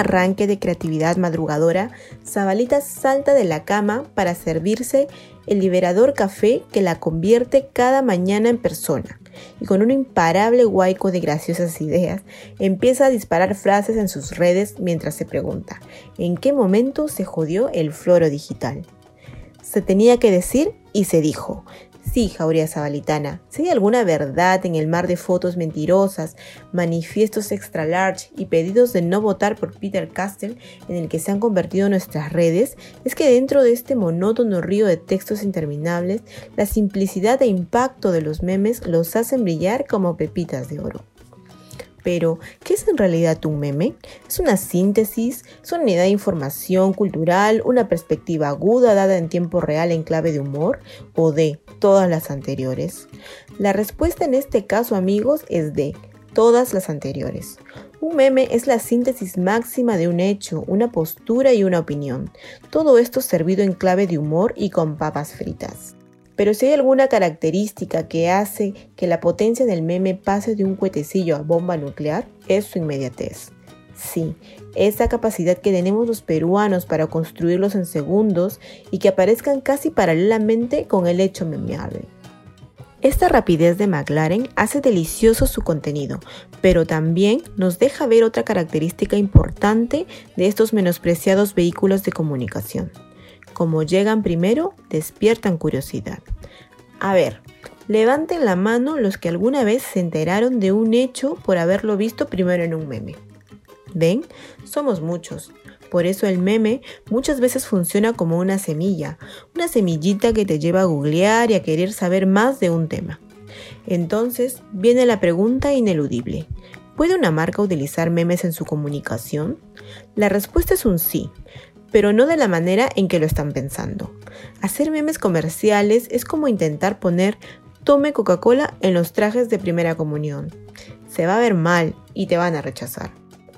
arranque de creatividad madrugadora, Zabalita salta de la cama para servirse el liberador café que la convierte cada mañana en persona. Y con un imparable huaico de graciosas ideas, empieza a disparar frases en sus redes mientras se pregunta, ¿en qué momento se jodió el floro digital? Se tenía que decir y se dijo. Sí, Jauría Zabalitana, si hay alguna verdad en el mar de fotos mentirosas, manifiestos extra large y pedidos de no votar por Peter Castell en el que se han convertido nuestras redes, es que dentro de este monótono río de textos interminables, la simplicidad e impacto de los memes los hacen brillar como pepitas de oro. Pero, ¿qué es en realidad un meme? ¿Es una síntesis? ¿Es unidad de información cultural? ¿Una perspectiva aguda dada en tiempo real en clave de humor? ¿O de todas las anteriores? La respuesta en este caso, amigos, es de todas las anteriores. Un meme es la síntesis máxima de un hecho, una postura y una opinión. Todo esto servido en clave de humor y con papas fritas. Pero si hay alguna característica que hace que la potencia del meme pase de un cuetecillo a bomba nuclear, es su inmediatez. Sí, esa capacidad que tenemos los peruanos para construirlos en segundos y que aparezcan casi paralelamente con el hecho memeable. Esta rapidez de McLaren hace delicioso su contenido, pero también nos deja ver otra característica importante de estos menospreciados vehículos de comunicación como llegan primero, despiertan curiosidad. A ver, levanten la mano los que alguna vez se enteraron de un hecho por haberlo visto primero en un meme. ¿Ven? Somos muchos. Por eso el meme muchas veces funciona como una semilla, una semillita que te lleva a googlear y a querer saber más de un tema. Entonces viene la pregunta ineludible. ¿Puede una marca utilizar memes en su comunicación? La respuesta es un sí, pero no de la manera en que lo están pensando. Hacer memes comerciales es como intentar poner tome Coca-Cola en los trajes de primera comunión. Se va a ver mal y te van a rechazar.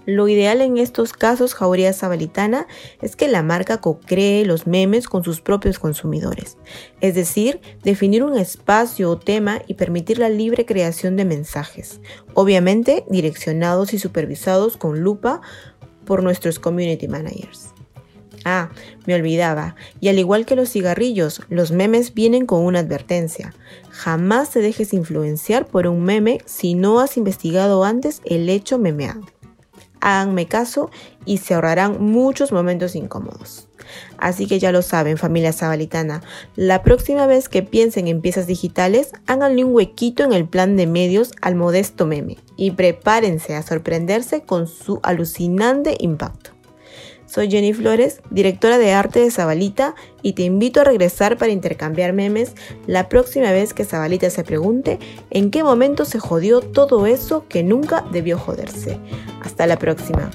Lo ideal en estos casos, Jauría Zabalitana, es que la marca co-cree los memes con sus propios consumidores. Es decir, definir un espacio o tema y permitir la libre creación de mensajes. Obviamente, direccionados y supervisados con lupa por nuestros community managers. Ah, me olvidaba. Y al igual que los cigarrillos, los memes vienen con una advertencia. Jamás te dejes influenciar por un meme si no has investigado antes el hecho memeado. Háganme caso y se ahorrarán muchos momentos incómodos. Así que ya lo saben, familia sabalitana, la próxima vez que piensen en piezas digitales, háganle un huequito en el plan de medios al modesto meme y prepárense a sorprenderse con su alucinante impacto. Soy Jenny Flores, directora de arte de Zabalita, y te invito a regresar para intercambiar memes la próxima vez que Zabalita se pregunte en qué momento se jodió todo eso que nunca debió joderse. Hasta la próxima.